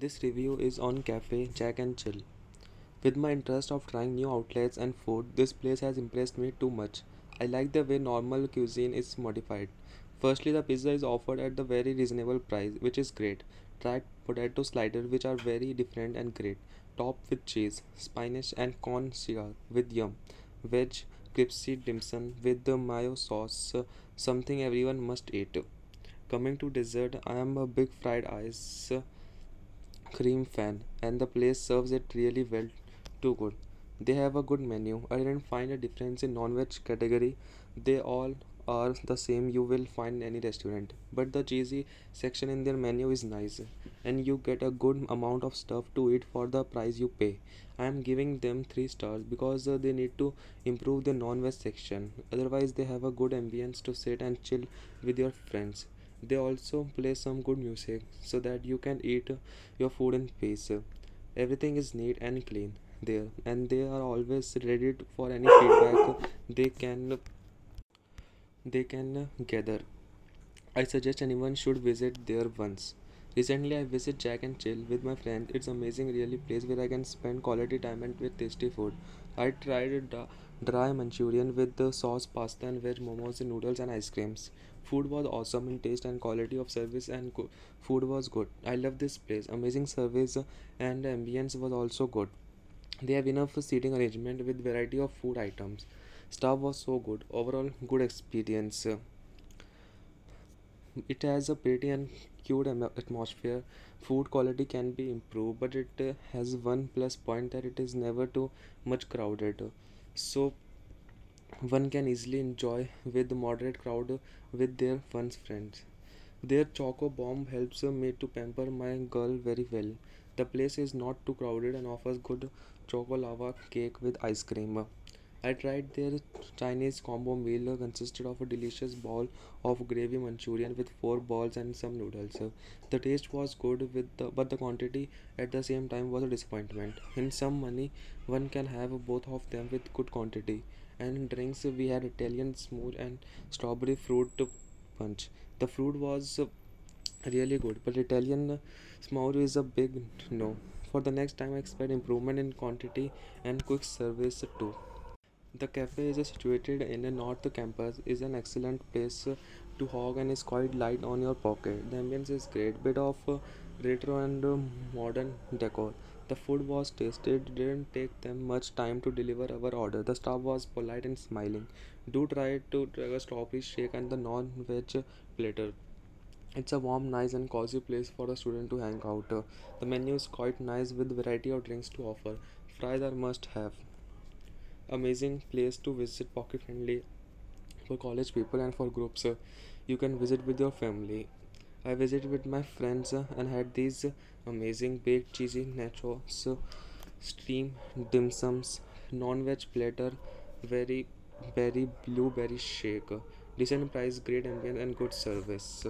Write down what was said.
This review is on Cafe Jack and Chill. With my interest of trying new outlets and food, this place has impressed me too much. I like the way normal cuisine is modified. Firstly, the pizza is offered at the very reasonable price, which is great. Tried potato sliders, which are very different and great. Topped with cheese, spinach, and corn syrup with yum. Veg crispy dim sum with the mayo sauce, something everyone must eat. Coming to dessert, I am a big fried ice cream fan, and the place serves it really well. Too good. They have a good menu. I didn't find a difference in non-veg category. They all are the same you will find in any restaurant. But the cheesy section in their menu is nice, and you get a good amount of stuff to eat for the price you pay. I am giving them 3 stars because uh, they need to improve the non-veg section. Otherwise, they have a good ambience to sit and chill with your friends. They also play some good music so that you can eat your food in peace. Everything is neat and clean there, and they are always ready for any feedback they can they can gather. I suggest anyone should visit there once. Recently, I visited Jack and Chill with my friend. It's amazing, really place where I can spend quality time and with tasty food. I tried da- dry Manchurian with the sauce, pasta, and veg momos, noodles, and ice creams. Food was awesome in taste and quality of service, and co- food was good. I love this place. Amazing service and ambience was also good. They have enough seating arrangement with variety of food items. Staff was so good. Overall, good experience. It has a pretty and cute atmosphere. Food quality can be improved, but it has one plus point that it is never too much crowded. So one can easily enjoy with moderate crowd with their friends. Their choco bomb helps me to pamper my girl very well. The place is not too crowded and offers good choco lava cake with ice cream. I tried their Chinese combo meal consisted of a delicious bowl of gravy Manchurian with four balls and some noodles. The taste was good with the, but the quantity at the same time was a disappointment. In some money one can have both of them with good quantity. And drinks we had Italian smooth and strawberry fruit punch. The fruit was really good, but Italian smooth is a big no. For the next time, I expect improvement in quantity and quick service too. The cafe is situated in the north campus. is an excellent place to hog and is quite light on your pocket. The ambience is great, bit of retro and modern decor. The food was tasted. Didn't take them much time to deliver our order. The staff was polite and smiling. Do try to try a strawberry shake and the non-veg platter. It's a warm, nice, and cozy place for a student to hang out. The menu is quite nice with variety of drinks to offer. Fries are must have. Amazing place to visit, pocket friendly for college people and for groups. You can visit with your family. I visited with my friends and had these amazing baked cheesy nachos, steam dim sums, non-veg platter, very berry blueberry shake. Decent price, great ambience, and good service.